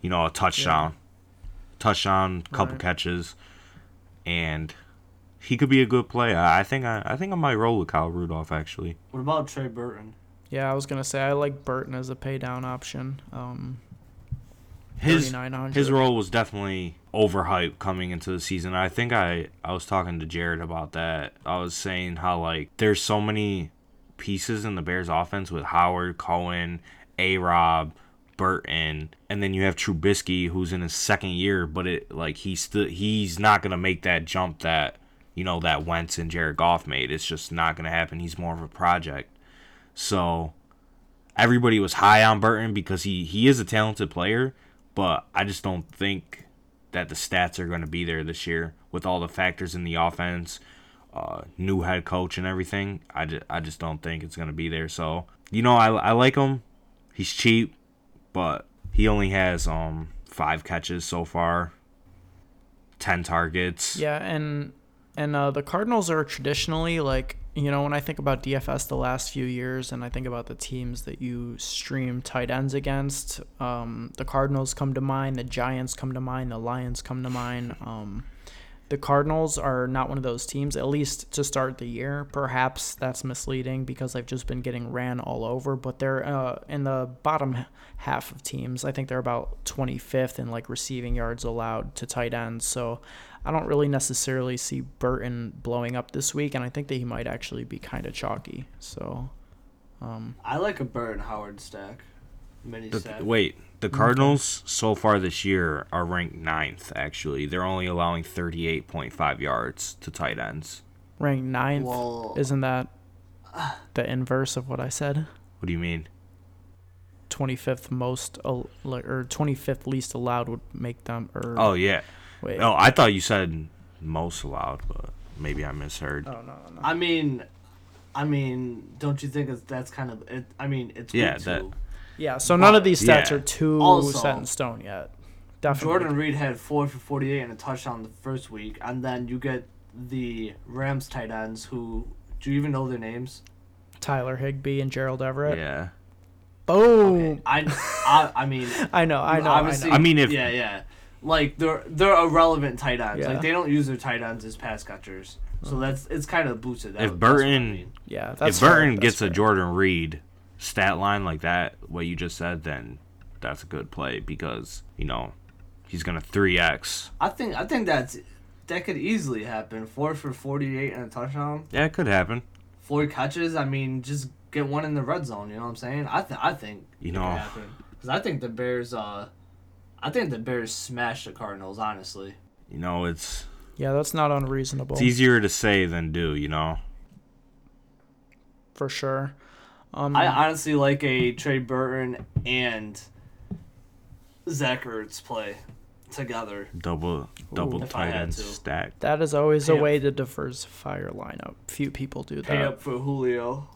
You know, a touchdown, touchdown, couple Right. catches, and he could be a good play. I I think I, I think I might roll with Kyle Rudolph actually. What about Trey Burton? Yeah, I was gonna say I like Burton as a pay down option. Um, His his role was definitely overhyped coming into the season. I think I I was talking to Jared about that. I was saying how like there's so many pieces in the Bears offense with Howard, Cohen, A Rob, Burton, and then you have Trubisky who's in his second year, but it like he's still he's not gonna make that jump that you know that Wentz and Jared Goff made. It's just not gonna happen. He's more of a project. So everybody was high on Burton because he he is a talented player, but I just don't think that the stats are going to be there this year with all the factors in the offense, uh, new head coach and everything. I just, I just don't think it's going to be there. So you know, I I like him. He's cheap, but he only has um five catches so far, ten targets. Yeah, and and uh, the Cardinals are traditionally like you know when I think about DFS the last few years, and I think about the teams that you stream tight ends against. Um, the Cardinals come to mind. The Giants come to mind. The Lions come to mind. Um, the Cardinals are not one of those teams, at least to start the year. Perhaps that's misleading because they've just been getting ran all over, but they're uh, in the bottom half of teams. I think they're about 25th in like receiving yards allowed to tight ends. So I don't really necessarily see Burton blowing up this week, and I think that he might actually be kind of chalky. So um, I like a Burton Howard stack. Mini stack. wait, the Cardinals so far this year are ranked ninth. Actually, they're only allowing thirty-eight point five yards to tight ends. ranked ninth, Well, isn't that the inverse of what I said? What do you mean? 25th most al- or 25th least allowed would make them or Oh yeah. wait Oh, I thought you said most allowed, but maybe I misheard. oh no no no I mean, I mean, don't you think that's kind of it? I mean, it's Yeah, week that- two. Yeah so none of these stats Yeah. are too Also, set in stone yet definitely Jordan Reed had four for forty-eight and a touchdown the first week, and then you get the Rams tight ends who. Do you even know their names? Tyler Higbee and Gerald Everett Yeah. boom I, I, I mean, I know I know I obviously, know I mean, if- yeah, yeah, like they're they're irrelevant tight ends. Yeah. Like they don't use their tight ends as pass catchers, so uh-huh. that's it's kind of boosted. That, If that's I Burton- mean. yeah that's if fair, Burton that's gets a. Jordan Reed stat line like that, what you just said, then that's a good play because you know he's gonna three x. I think I think that's that could easily happen. Four for forty-eight and a touchdown, Yeah, it could happen. four catches. I mean, just get one in the red zone. You know what I'm saying? I th- I think You know. because I think the Bears. Uh, I think the Bears smashed the Cardinals. Honestly, You know, it's yeah that's not unreasonable it's easier to say than do. You know. for sure um I honestly like a Trey Burton and Zach Ertz play together. Double double If I tight end stack. that is always a Pay up- way to diversify your lineup few people do that. Pay that up for Julio.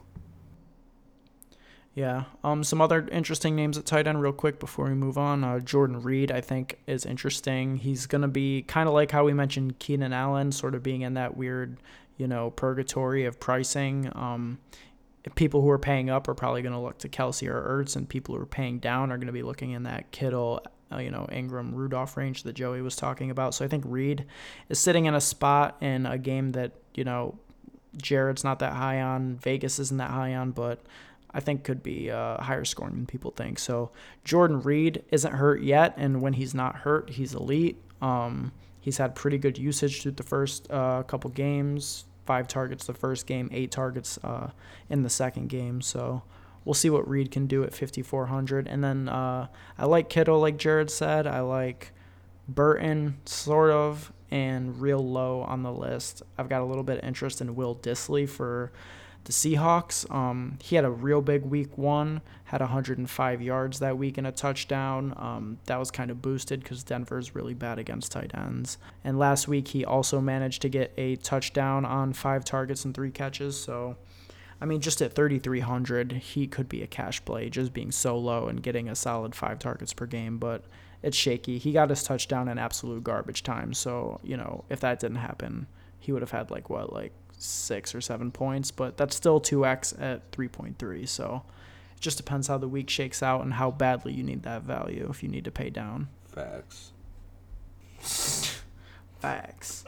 Yeah. Um, some other interesting names at tight end, real quick before we move on. Uh, Jordan Reed, I think, is interesting. He's going to be kind of like how we mentioned Keenan Allen, sort of being in that weird, you know, purgatory of pricing. Um, people who are paying up are probably going to look to Kelce or Ertz, and people who are paying down are going to be looking in that Kittle, uh, you know, Engram, Rudolph range that Joey was talking about. So I think Reed is sitting in a spot in a game that, you know, Jared's not that high on, Vegas isn't that high on, but I think could be uh, higher scoring than people think. So Jordan Reed isn't hurt yet, and when he's not hurt, he's elite. Um, he's had pretty good usage through the first uh, couple games. Five targets the first game, eight targets uh, in the second game. So we'll see what Reed can do at 5400. And then uh, I like Kittle, like Jared said. I like Burton, sort of, and real low on the list. I've got a little bit of interest in Will Dissly for the Seahawks. Um, he had a real big week one, had 105 yards that week and a touchdown. Um, that was kind of boosted because Denver's really bad against tight ends. And last week he also managed to get a touchdown on five targets and three catches. So, I mean, just at 3,300, he could be a cash play just being so low and getting a solid five targets per game. But it's shaky. He got his touchdown in absolute garbage time. So, you know, if that didn't happen, he would have had like what, like six or seven points, but that's still 2x at 3.3. So it just depends how the week shakes out and how badly you need that value if you need to pay down. Facts. Facts.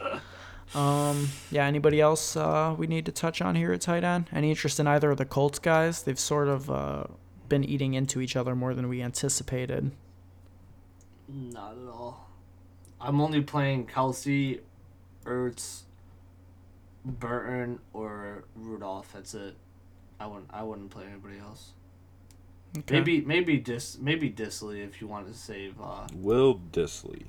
Um, yeah, anybody else uh, we need to touch on here at tight end? Any interest in either of the Colts guys? They've sort of uh, been eating into each other more than we anticipated. Not at all. I'm only playing Kelce, Ertz, Burton or Rudolph. That's it. I wouldn't. I wouldn't play anybody else. Okay. Maybe maybe Dis maybe Dissly if you want to save. Uh, Will Dissly.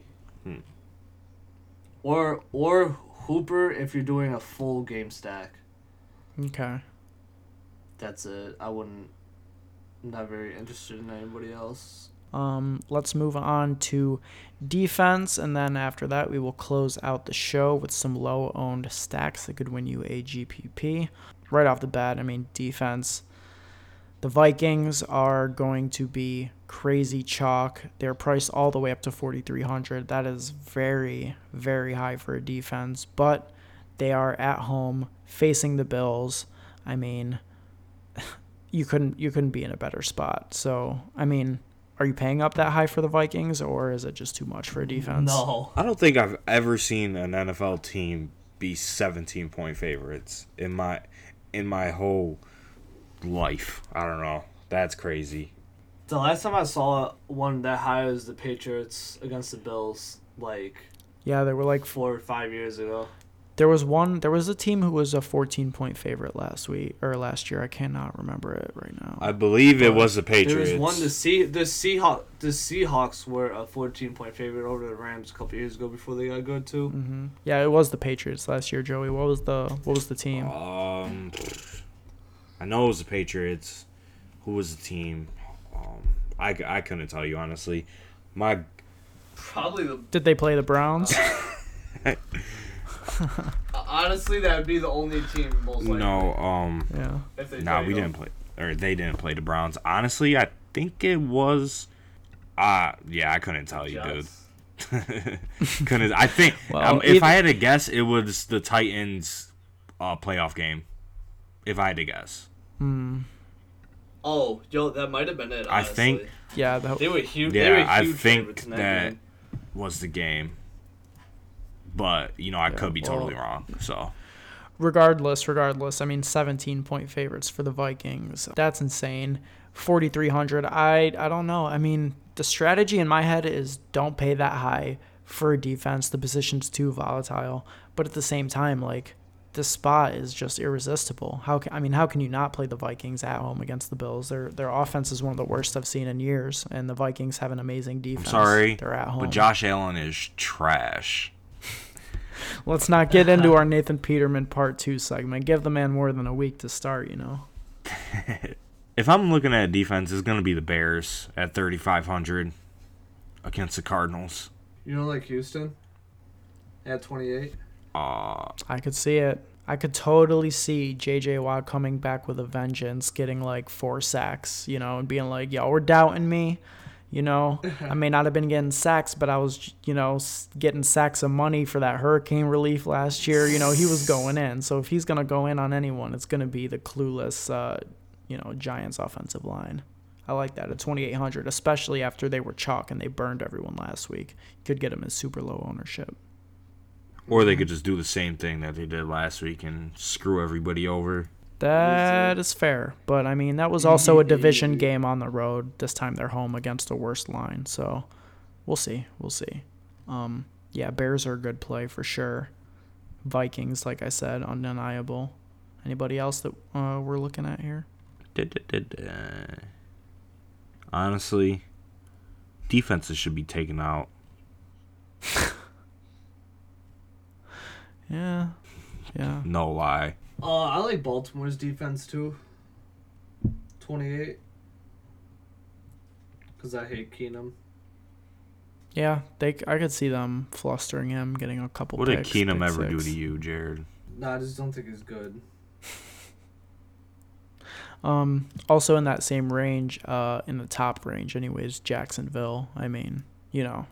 or or Hooper if you're doing a full game stack. Okay. That's it. I wouldn't. I'm Not very interested in anybody else. Um, let's move on to defense, and then after that, we will close out the show with some low owned stacks that could win you a GPP. Right off the bat, I mean, defense. The Vikings are going to be crazy chalk. They're priced all the way up to 4,300. That is very, very high for a defense, but they are at home facing the Bills. I mean, you couldn't you couldn't be in a better spot. So, I mean, are you paying up that high for the Vikings, or is it just too much for a defense? No. I don't think I've ever seen an NFL team be 17 point favorites in my in my whole life. I don't know. That's crazy. The last time I saw one that high was the Patriots against the Bills, like Yeah, they were like four or five years ago. There was one there was a team who was a 14 point favorite last week or last year. I cannot remember it right now. I believe it was the Patriots. There was one the sea the Seahawks. the Seahawks were a fourteen point favorite over the Rams a couple years ago before they got good too. hmm Yeah, it was the Patriots last year, Joey. What was the what was the team? Um, I know it was the Patriots. Who was the team? Um, I, I couldn't tell you honestly. My Probably the Did they play the Browns? honestly that would be the only team most likely. no um yeah. If they no nah, we didn't play or they didn't play the Browns. Honestly, I think it was. Uh yeah, I couldn't tell you, dude. Couldn't I think Well, um, if either- I had to guess, it was the Titans uh playoff game. If I had to guess, Hmm. Oh, yo, that might have been it. I think- Yeah, the, they were huge. they Yeah, were I think favorites in that- was the game. But you know, I could be well- totally wrong. So regardless, regardless, I mean 17 point favorites for the Vikings. That's insane. 4300. I I don't know. I mean, the strategy in my head is don't pay that high for a defense. The position's too volatile. But at the same time, like this spot is just irresistible. How can I mean, how can you not play the Vikings at home against the Bills? Their their offense is one of the worst I've seen in years, and the Vikings have an amazing defense. I'm defense. sorry, they're at home. but Josh Allen is trash. Let's not get into our Nathan Peterman part two segment. Give the man more than a week to start, you know. If I'm looking at defense, it's gonna be the Bears at 3,500 against the Cardinals. You know, like Houston at twenty eight. Uh, I could see it. I could totally see JJ Watt coming back with a vengeance, getting like four sacks, you know, and being like, "Y'all were doubting me." You know, I may not have been getting sacks, but I was, you know, getting sacks of money for that hurricane relief last year. You know, he was going in. So if he's gonna go in on anyone, it's gonna be the clueless, uh, you know, Giants offensive line. I like that at 2,800, especially after they were chalk and they burned everyone last week. Could get him in super low ownership. Or they could just do the same thing that they did last week and screw everybody over. That is fair, but I mean that was also a division game on the road. This time they're home against a worse line, so we'll see. We'll see. Um, yeah, Bears are a good play for sure. Vikings, like I said, undeniable. Anybody else that uh, we're looking at here? Honestly, defenses should be taken out. Yeah, yeah. No lie. Uh, I like Baltimore's defense too. Twenty-eight. Cause I hate Keenum. Yeah, they. I could see them flustering him, getting a couple. What did picks, Keenum pick ever do to you, Jared? No, I just don't think he's good. Um, also in that same range, uh, in the top range, anyways, Jacksonville. I mean, you know,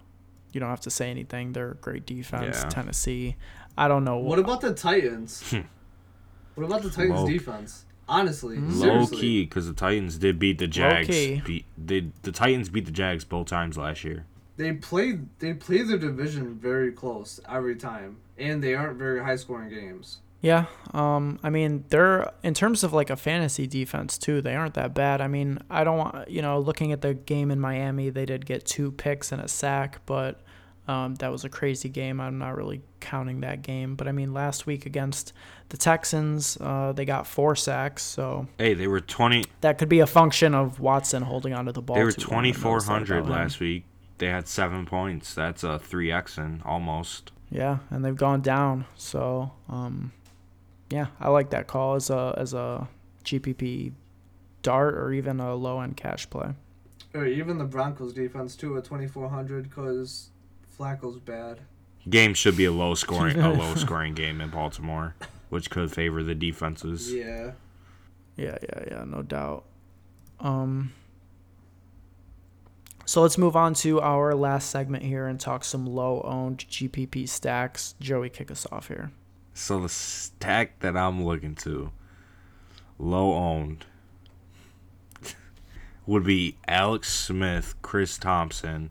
you don't have to say anything. They're a great defense. Yeah. Tennessee. I don't know. What about the Titans? What about the Titans Low- defense? Honestly. Low seriously. key, because the Titans did beat the Jags. key. Beat, they, the Titans beat the Jags both times last year. They played they play their division very close every time, and they aren't very high scoring games. Yeah. Um. I mean, they're in terms of like a fantasy defense too. They aren't that bad. I mean, I don't want you know looking at the game in Miami, they did get two picks and a sack, but um, that was a crazy game. I'm not really counting that game. But I mean, last week against the Texans, uh, they got four sacks. So Hey, they were twenty. that could be a function of Watson holding onto the ball. They were too long. I twenty noticed four that hundred about him. last week. They had seven points. That's a three X in almost. Yeah, and they've gone down. So, um, yeah, I like that call as a as a GPP dart or even a low end cash play. Or even the Broncos defense too at twenty four hundred because Flacco's bad. Game should be a low scoring a low scoring game in Baltimore, which could favor the defenses. Yeah. Yeah, yeah, yeah, no doubt. Um, so let's move on to our last segment here and talk some low owned GPP stacks. Joey, kick us off here. So the stack that I'm looking to, low owned, would be Alex Smith, Chris Thompson,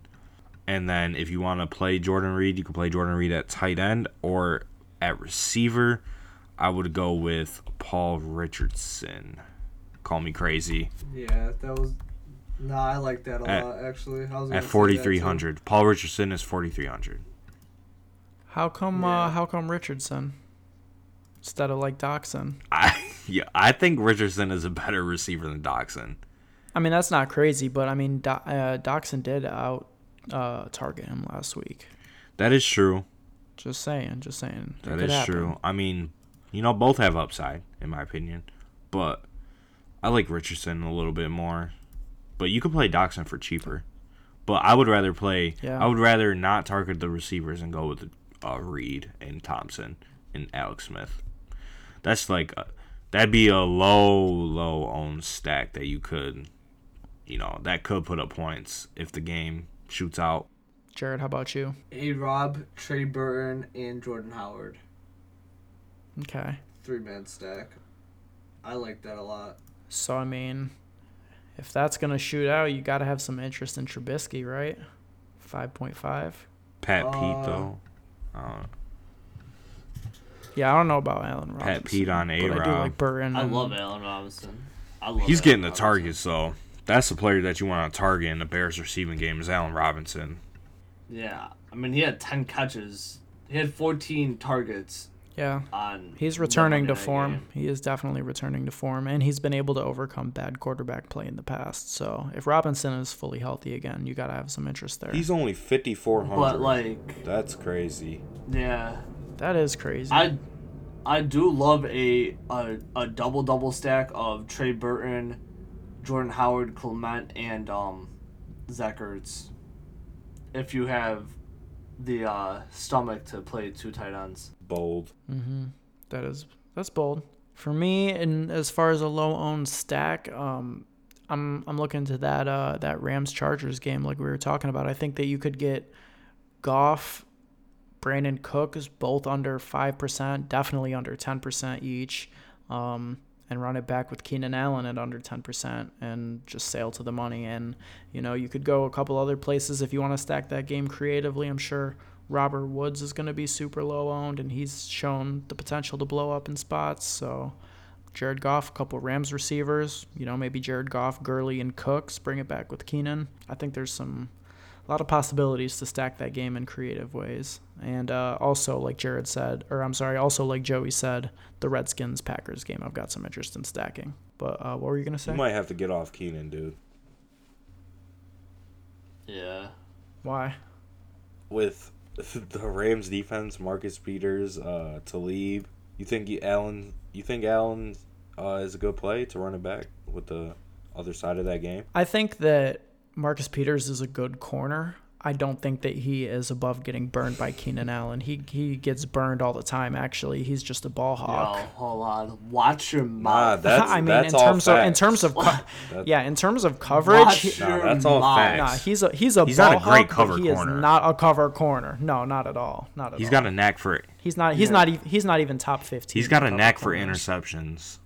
and then if you want to play Jordan Reed, you can play Jordan Reed at tight end or at receiver. I would go with Paul Richardson. Call me crazy. Yeah, that was. Nah, I like that a At- lot actually. I was At 4300. Paul Richardson is 4300. How come? Yeah. Uh, how come Richardson instead of like Doctson? I yeah, I think Richardson is a better receiver than Doctson. I mean, that's not crazy, but I mean, Do- uh, Doctson did out uh, target him last week. That is true. Just saying, just saying. That is happen. true. I mean, you know, both have upside, in my opinion. But I like Richardson a little bit more. But you could play Doctson for cheaper. But I would rather play. Yeah. I would rather not target the receivers and go with uh, Reed and Thompson and Alex Smith. That's like a, that'd be a low, low owned stack that you could, you know, that could put up points if the game shoots out. Jared, how about you? A Rob, Trey Burton, and Jordan Howard. Okay. Three man stack. I like that a lot. So I mean, if that's gonna shoot out, you got to have some interest in Trubisky, right? Five point five. Pat Uh, Pete though. Uh, Yeah, I don't know about Allen Robinson. Pat Pete on but I do A-Rob. like Burton. I love Allen Robinson. I love He's Allen getting the Robinson. targets, so that's the player that you want to target in the Bears receiving game is Allen Robinson. Yeah, I mean he had ten catches. He had fourteen targets Yeah, on. he's returning to form. game. He is definitely returning to form, and he's been able to overcome bad quarterback play in the past. So if Robinson is fully healthy again, you got to have some interest there. He's only fifty four hundred. But like, that's crazy. yeah, that is crazy. I I do love a a, a double double stack of Trey Burton, Jordan Howard, Clement, and um, Zach Ertz. If you have the uh, stomach to play two tight ends. Bold. mm-hmm. That is That's bold. For me, and as far as a low owned stack, um, I'm I'm looking to that uh that Rams Chargers game like we were talking about. I think that you could get Goff, Brandin Cooks both under five percent, definitely under ten percent each, um, and run it back with Keenan Allen at under ten percent and just sail to the money. And you know you could go a couple other places if you want to stack that game creatively. I'm sure Robert Woods is going to be super low owned, and he's shown the potential to blow up in spots. So, Jared Goff, a couple Rams receivers, you know, maybe Jared Goff, Gurley, and Cooks, bring it back with Keenan. I think there's some, a lot of possibilities to stack that game in creative ways. And uh, also, like Jared said, or I'm sorry, also like Joey said, the Redskins Packers game, I've got some interest in stacking. But uh, what were you going to say? You might have to get off Keenan, dude. Yeah. Why? With the Rams defense, Marcus Peters, uh, Talib. You think Allen? You think Allen uh, is a good play to run it back with the other side of that game? I think that Marcus Peters is a good corner. I don't think that he is above getting burned by Keenan Allen. He he gets burned all the time. Actually, he's just a ball hawk. Yo, hold on. Watch your Nah, mouth. that's I mean, that's in all terms of in terms of co- yeah, in terms of coverage, he- Nah, that's all mouth. facts. nah, he's a he's a He's ball not a great hawk, but cover he corner. is not a cover corner. No, not at all. Not at He's all. He's got a knack for it. he's not he's Yeah. not even he's not even top fifteen. He's got a cover knack for corners. interceptions.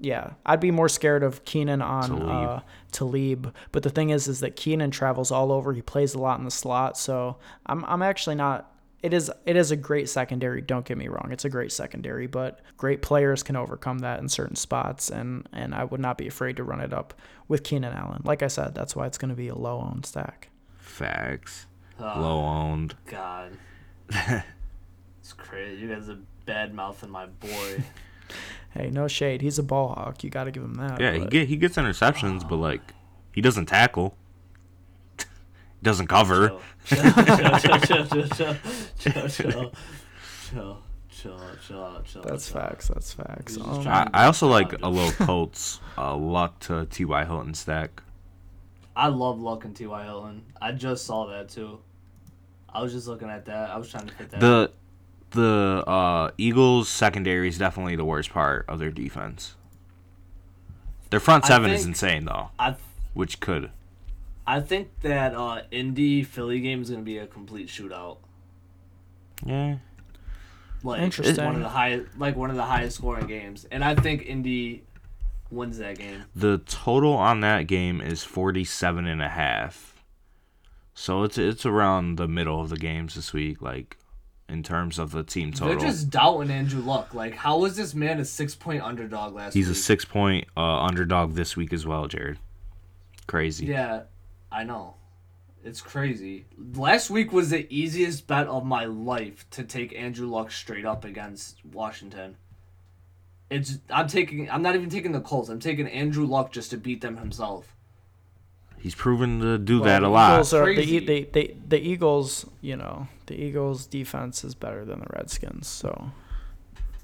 Yeah, I'd be more scared of Keenan on Talib. uh, Talib. But the thing is, is that Keenan travels all over. He plays a lot in the slot, so I'm I'm actually not. It is it is a great secondary. Don't get me wrong, it's a great secondary, but great players can overcome that in certain spots, and and I would not be afraid to run it up with Keenan Allen. Like I said, that's why it's going to be a low owned stack. Facts. Oh, Low owned. God. it's crazy. You guys are bad mouthing my boy. hey, no shade. He's a ball hawk. You got to give him that. Yeah, but... he, get, he gets interceptions, oh. but like he doesn't tackle. doesn't cover. Chill. chill, chill, chill, chill, chill, chill. That's chill. facts. That's facts. Um, I, I also like a little Colts luck to T.Y. Hilton stack. I love luck and T.Y. Hilton. I just saw that too. I was just looking at that. I was trying to fit that. The the uh, Eagles secondary is definitely the worst part of their defense. Their front I seven is insane though, I which could. I think that uh, Indy Philly game is gonna be a complete shootout. Yeah. Like Interesting. one of the high, like one of the highest scoring games, and I think Indy wins that game. The total on that game is 47 and a half. So it's it's around the middle of the games this week like in terms of the team total. They're just doubting Andrew Luck. Like, how was this man a six point underdog last week? He's a 6 point uh, underdog this week as well, Jared. Crazy. Yeah, I know. It's crazy. Last week was the easiest bet of my life to take Andrew Luck straight up against Washington. It's I'm taking I'm not even taking the Colts. I'm taking Andrew Luck just to beat them himself. He's proven to do Well, that the a lot. Eagles are, the, Crazy. E- they, they, the Eagles, you know, the Eagles' defense is better than the Redskins. So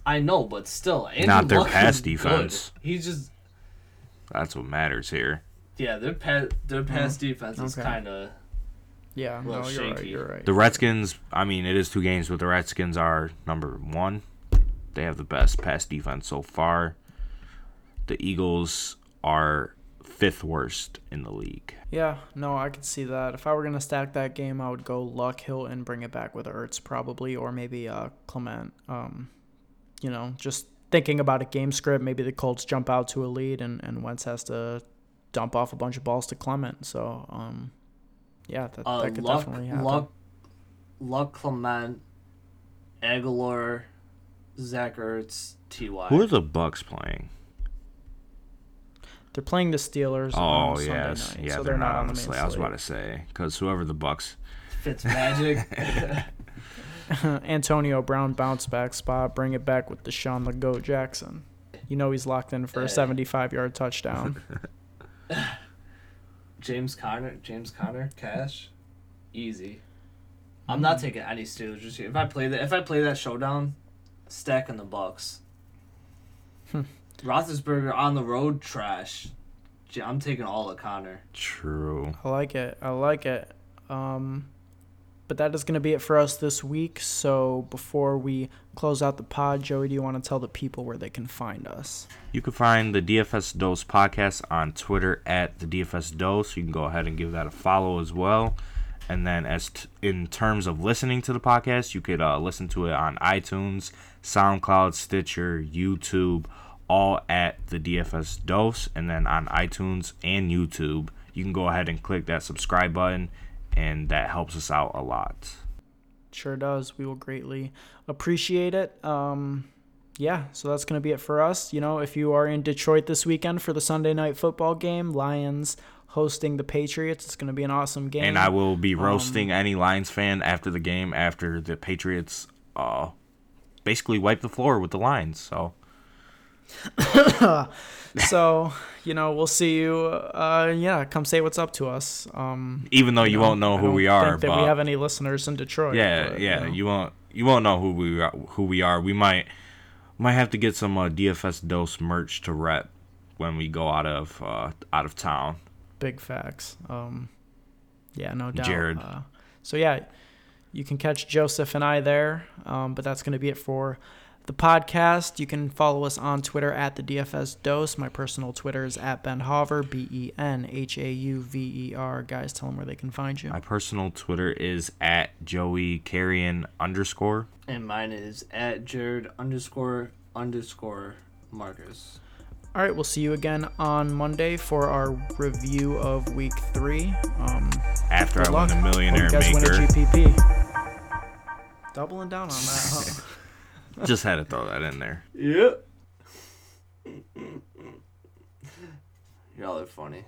I know, but still, Andrew Not their Luck pass defense. Good. He's just That's what matters here. yeah, their pass their pass defense is Mm-hmm. okay. kind of yeah, Little no, you're right. You're right. The Redskins, I mean, it is two games, but the Redskins are number one. They have the best pass defense so far. The Eagles are fifth worst in the league. Yeah, no, I could see that. If I were gonna stack that game, I would go Luck, Hill, and bring it back with Ertz probably, or maybe uh, Clement. Um, you know, just thinking about a game script, maybe the Colts jump out to a lead, and and Wentz has to dump off a bunch of balls to Clement. So, um, yeah, that, uh, that could Luck definitely happen. Luck Luck Clement, Aguilar, Zach Ertz, Ty. Who are the Bucks playing? They're playing the Steelers. Oh on Sunday yes, night, yeah, so they're, not, on the honestly. main I was about to say because whoever the Bucks, fits magic. Antonio Brown bounce back spot. Bring it back with DeSean the Goat Jackson. You know he's locked in for a 75 yard touchdown. James Conner, James Conner, cash, easy. I'm not mm. taking any Steelers. Just if I play that, if I play that showdown, stacking the Bucks. Hmm. Roethlisberger on the road, trash. I'm taking all of Conner. true. I like it. I like it. Um, but that is going to be it for us this week. So before we close out the pod, Joey, do you want to tell the people where they can find us? You can find the DFS Dose podcast on Twitter at the DFS Dose. You can go ahead and give that a follow as well. And then, as t- in terms of listening to the podcast, you could uh, listen to it on iTunes, SoundCloud, Stitcher, YouTube, all at the DFS Dose. And then on iTunes and YouTube, you can go ahead and click that subscribe button, and that helps us out a lot. Sure does. We will greatly appreciate it. Um, yeah, so that's going to be it for us. You know, if you are in Detroit this weekend for the Sunday night football game, Lions hosting the Patriots, it's going to be an awesome game. And I will be roasting um, any Lions fan after the game after the Patriots uh, basically wipe the floor with the Lions. So. so you know we'll see you uh yeah come say what's up to us. Um even though you, know, won't know who we are think that we have any listeners in detroit yeah but, yeah you, know. you, won't you won't know who we are who we are. We might might have to get some uh, dfs dose merch to rep when we go out of uh out of town. Big facts. Um yeah no doubt. Jared. Uh, so yeah you can catch joseph and i there um but that's going to be it for the podcast. You can follow us on Twitter at the DFS Dose. My personal Twitter is at Ben Hauver, B E N H A U V E R. Guys, tell them where they can find you. My personal Twitter is at Joey Carrion underscore. And mine is at Jared underscore underscore Marcus. All right, we'll see you again on Monday for our review of week three. Um, After I luck. win the Millionaire Hope you guys Maker. Win a GPP. Doubling down on that, huh? Just had to throw that in there. Yep. Y'all are funny.